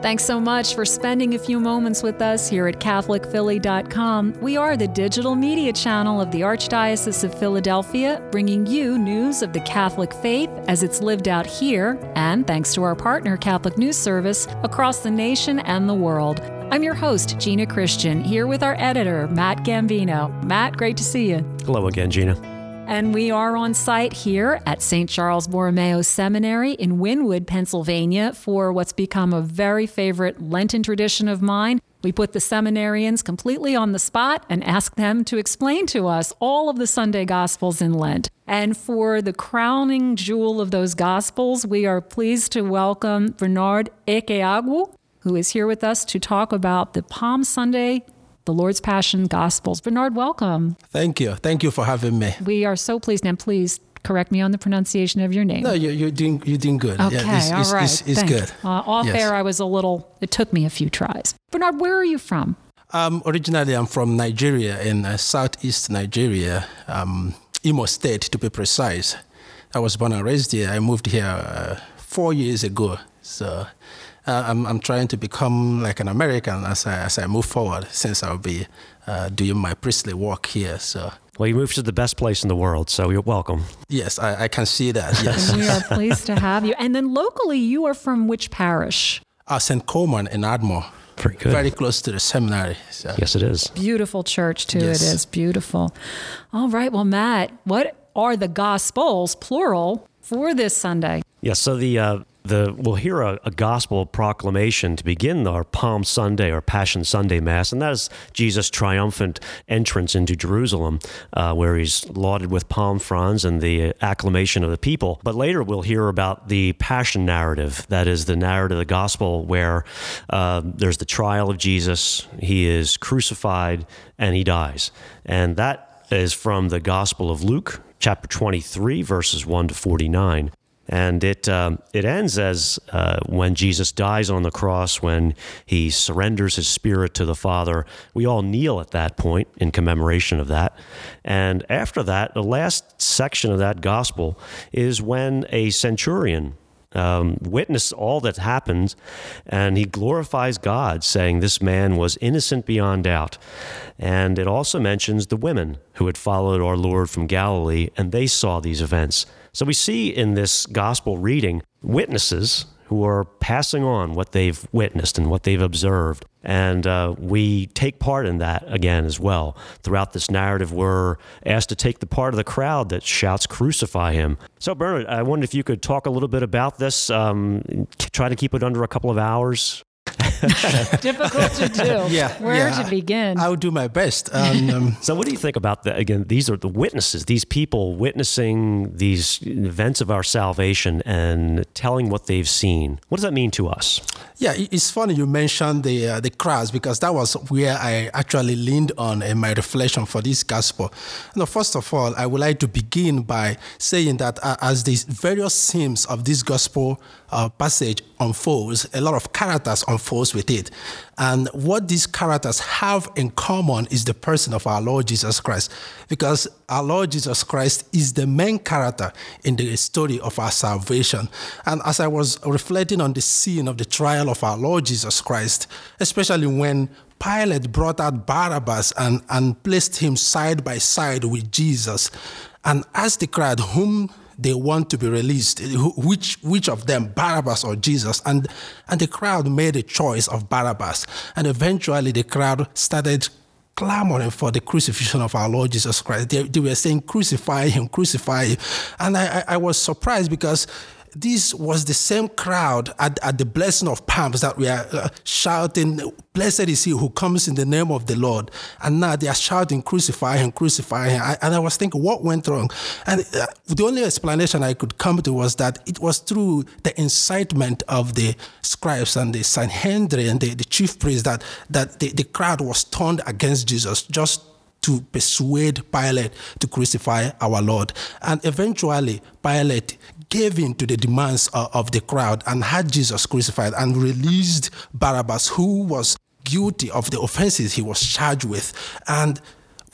Thanks so much for spending a few moments with us here at CatholicPhilly.com. We are the digital media channel of the Archdiocese of Philadelphia, bringing you news of the Catholic faith as it's lived out here, and thanks to our partner, Catholic News Service, across the nation and the world. I'm your host, Gina Christian, here with our editor, Matt Gambino. Matt, great to see you. Hello again, Gina. And we are on site here at St. Charles Borromeo Seminary in Wynnewood, Pennsylvania, for what's become a very favorite Lenten tradition of mine. We put the seminarians completely on the spot and ask them to explain to us all of the Sunday Gospels in Lent. And for the crowning jewel of those Gospels, we are pleased to welcome Bernard Ekeagwu, who is here with us to talk about the Palm Sunday the Lord's Passion Gospels. Bernard, welcome. Thank you. Thank you for having me. We are so pleased, and please correct me on the pronunciation of your name. No, you're, you're doing you're doing good. Okay, yeah, it's, all it's, right. It's, it's good. Uh, off Yes. air, I was a little. It took me a few tries. Bernard, where are you from? Um, originally, I'm from Nigeria, in uh, southeast Nigeria, um, Imo State to be precise. I was born and raised here. I moved here uh, four years ago. So uh, I'm, I'm trying to become like an American as I, as I move forward, since I'll be uh, doing my priestly work here. So Well, you moved to the best place in the world, so you're welcome. yes, I, I can see that. Yes, We are pleased to have you. And then locally, you are from which parish? uh, St. Colman in Ardmore, Very good. very close to the seminary. So. Yes, it is. Beautiful church, too. Yes. It is beautiful. All right. Well, Matt, what are the Gospels, plural, for this Sunday? Yes. So the uh, the we'll hear a, a gospel proclamation to begin our Palm Sunday or Passion Sunday Mass, and that is Jesus' triumphant entrance into Jerusalem, uh, where he's lauded with palm fronds and the acclamation of the people. But later we'll hear about the Passion narrative, that is the narrative of the gospel, where uh, there's the trial of Jesus, he is crucified, and he dies, and that is from the Gospel of Luke, chapter 23, verses 1 to 49. And it, um, it ends as uh, when Jesus dies on the cross, when he surrenders his spirit to the Father. We all kneel at that point in commemoration of that. And after that, the last section of that gospel is when a centurion um, witnessed all that happened, and he glorifies God, saying this man was innocent beyond doubt. And it also mentions the women who had followed our Lord from Galilee, and they saw these events. So we see in this gospel reading witnesses who are passing on what they've witnessed and what they've observed. And uh, we take part in that again as well. Throughout this narrative, we're asked to take the part of the crowd that shouts, Crucify him. So, Bernard, I wondered if you could talk a little bit about this, um, try to keep it under a couple of hours. Difficult to do. Yeah, Where yeah. to begin? I'll do my best. Um, um, So, what do you think about that? Again, these are the witnesses, these people witnessing these events of our salvation and telling what they've seen. What does that mean to us? Yeah, it's funny you mentioned the uh, the crowds because that was where I actually leaned on in my reflection for this gospel. Now, first of all, I would like to begin by saying that uh, as the various themes of this gospel uh, passage unfolds, a lot of characters unfolds with it, and what these characters have in common is the person of our Lord Jesus Christ, because our Lord Jesus Christ is the main character in the story of our salvation. And as I was reflecting on the scene of the trial of our Lord Jesus Christ, especially when Pilate brought out Barabbas and, and placed him side by side with Jesus and asked the crowd whom they want to be released, which, which of them, Barabbas or Jesus. And, and the crowd made a choice of Barabbas. And eventually the crowd started clamoring for the crucifixion of our Lord Jesus Christ. They, they were saying, Crucify him, crucify him. And I, I, I was surprised because this was the same crowd at, at the blessing of palms that we are uh, shouting, Blessed is he who comes in the name of the Lord. And now they are shouting, Crucify him, crucify him. I, and I was thinking, what went wrong? And uh, the only explanation I could come to was that it was through the incitement of the scribes and the Sanhedrin, the, the chief priests, that, that the, the crowd was turned against Jesus just to persuade Pilate to crucify our Lord. And eventually, Pilate gave in to the demands of, of the crowd and had Jesus crucified and released Barabbas, who was guilty of the offenses he was charged with. And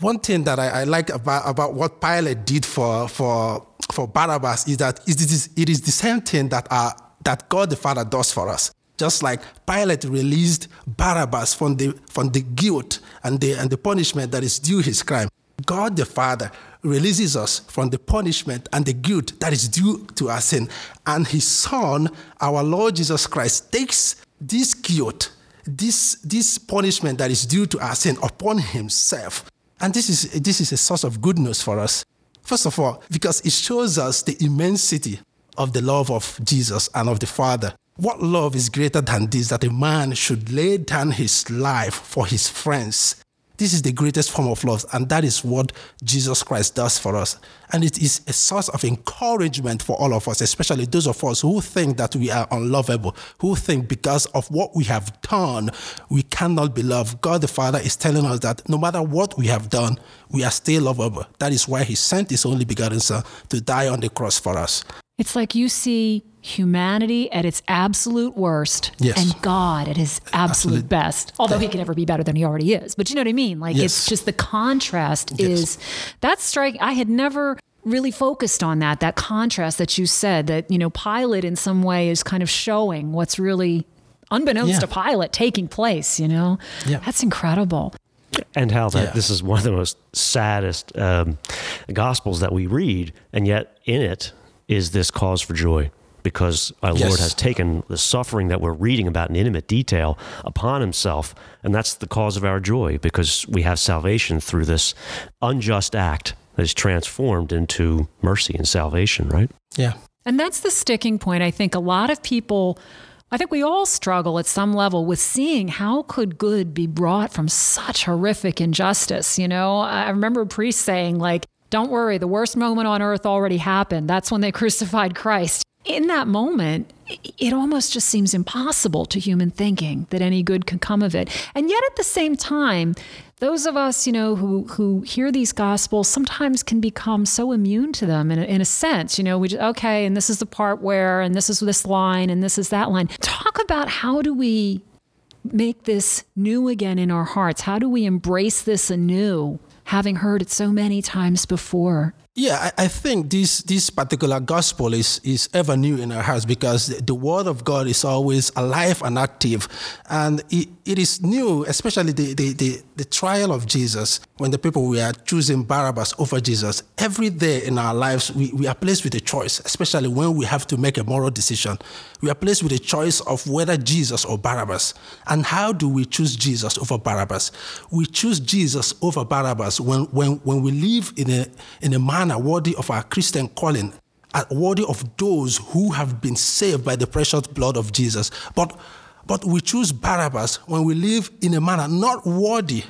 one thing that I, I like about, about what Pilate did for, for, for Barabbas is that it is, it is the same thing that, our, that God the Father does for us. Just like Pilate released Barabbas from the, from the guilt and the, and the punishment that is due his crime, God the Father releases us from the punishment and the guilt that is due to our sin. And his Son, our Lord Jesus Christ, takes this guilt, this, this punishment that is due to our sin upon himself. And this is, this is a source of good news for us. First of all, because it shows us the immensity of the love of Jesus and of the Father. What love is greater than this that a man should lay down his life for his friends? This is the greatest form of love, and that is what Jesus Christ does for us. And it is a source of encouragement for all of us, especially those of us who think that we are unlovable, who think because of what we have done, we cannot be loved. God the Father is telling us that no matter what we have done, we are still lovable. That is why He sent His only begotten Son to die on the cross for us. It's like you see humanity at its absolute worst yes. and God at his absolute, absolute best. Although he can never be better than he already is. But you know what I mean? Like yes. it's just the contrast yes. is that's striking. I had never really focused on that, that contrast that you said that, you know, Pilate in some way is kind of showing what's really unbeknownst yeah. to Pilate taking place, you know? Yeah. That's incredible and how that yeah. this is one of the most saddest um, gospels that we read, and yet in it is this cause for joy because our yes. Lord has taken the suffering that we're reading about in intimate detail upon himself. And that's the cause of our joy because we have salvation through this unjust act that is transformed into mercy and salvation, right? Yeah. And that's the sticking point. I think a lot of people. I think we all struggle at some level with seeing how could good be brought from such horrific injustice. You know, I remember a priest saying, like, don't worry, the worst moment on earth already happened. That's when they crucified Christ in that moment, it almost just seems impossible to human thinking that any good could come of it. And yet at the same time, those of us, you know, who who hear these gospels sometimes can become so immune to them in a, in a sense. You know, we just, okay, and this is the part where, and this is this line, and this is that line. Talk about how do we make this new again in our hearts? How do we embrace this anew, having heard it so many times before? Yeah, I, I, think this this particular gospel is is ever new in our hearts because the word of God is always alive and active, and it, it is new, especially the, the, the, the trial of Jesus when the people were choosing Barabbas over Jesus. Every day in our lives, we, we are placed with a choice, especially when we have to make a moral decision. We are placed with a choice of whether Jesus or Barabbas. And how do we choose Jesus over Barabbas? We choose Jesus over Barabbas when, when, when we live in a, in a worthy of our Christian calling, worthy of those who have been saved by the precious blood of Jesus. But, but we choose Barabbas when we live in a manner not worthy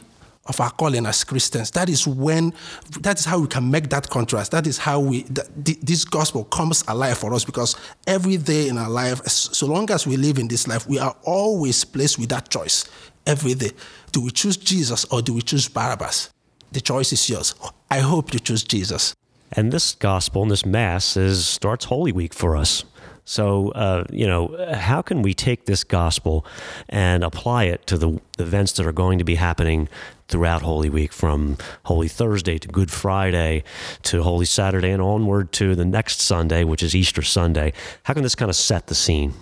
of our calling as Christians. That is when, that is how we can make that contrast. That is how we, this gospel comes alive for us because every day in our life, so long as we live in this life, we are always placed with that choice every day. Do we choose Jesus or do we choose Barabbas? The choice is yours. I hope you choose Jesus. And this gospel and this mass is starts Holy Week for us. So, uh, you know, how can we take this gospel and apply it to the events that are going to be happening throughout Holy Week, from Holy Thursday to Good Friday to Holy Saturday and onward to the next Sunday, which is Easter Sunday? How can this kind of set the scene?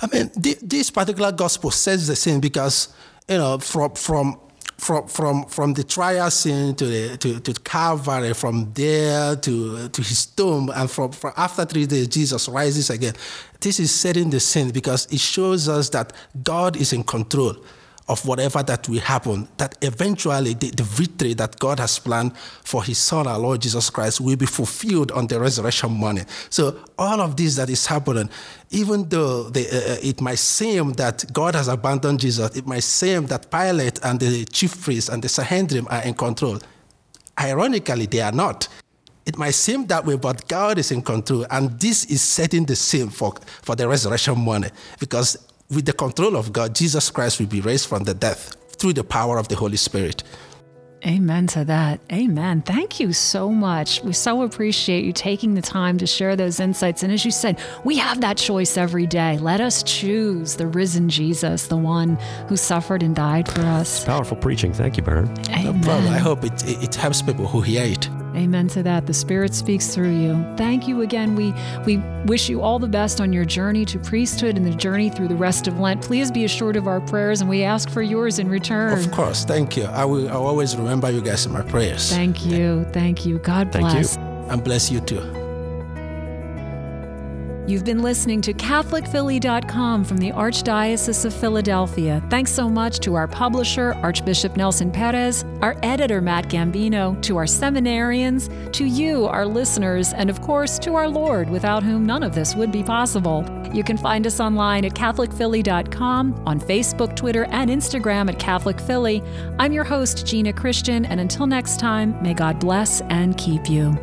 I mean, this particular gospel sets the scene because, you know, from, from from from from the trial scene to the to, to Calvary, from there to to his tomb, and from, from after three days, Jesus rises again. This is setting the scene because it shows us that God is in control of whatever that will happen, that eventually the, the, victory that God has planned for his son, our Lord Jesus Christ, will be fulfilled on the resurrection morning. So all of this that is happening, even though uh, uh it might seem that God has abandoned Jesus, it might seem that Pilate and the chief priests and the Sanhedrin are in control. Ironically, they are not. It might seem that way, but God is in control. And this is setting the scene for, for the resurrection morning because with the control of God, Jesus Christ will be raised from the death through the power of the Holy Spirit. Amen to that. Amen. Thank you so much. We so appreciate you taking the time to share those insights. And as you said, we have that choice every day. Let us choose the risen Jesus, the one who suffered and died for us. Powerful preaching. Thank you, Bernard. Amen. No problem. I hope it, it helps people who hear it. Amen to that. The Spirit speaks through you. Thank you again. We we wish you all the best on your journey to priesthood and the journey through the rest of Lent. Please be assured of our prayers, and we ask for yours in return. Of course, thank you. I will. I will always remember you guys in my prayers. Thank you. Thank you. God bless. Thank you. bless. And bless you too. You've been listening to CatholicPhilly.com from the Archdiocese of Philadelphia. Thanks so much to our publisher, Archbishop Nelson Perez, our editor, Matt Gambino, to our seminarians, to you, our listeners, and of course, to our Lord, without whom none of this would be possible. You can find us online at CatholicPhilly.com, on Facebook, Twitter, and Instagram at Catholic Philly. I'm your host, Gina Christian, and until next time, may God bless and keep you.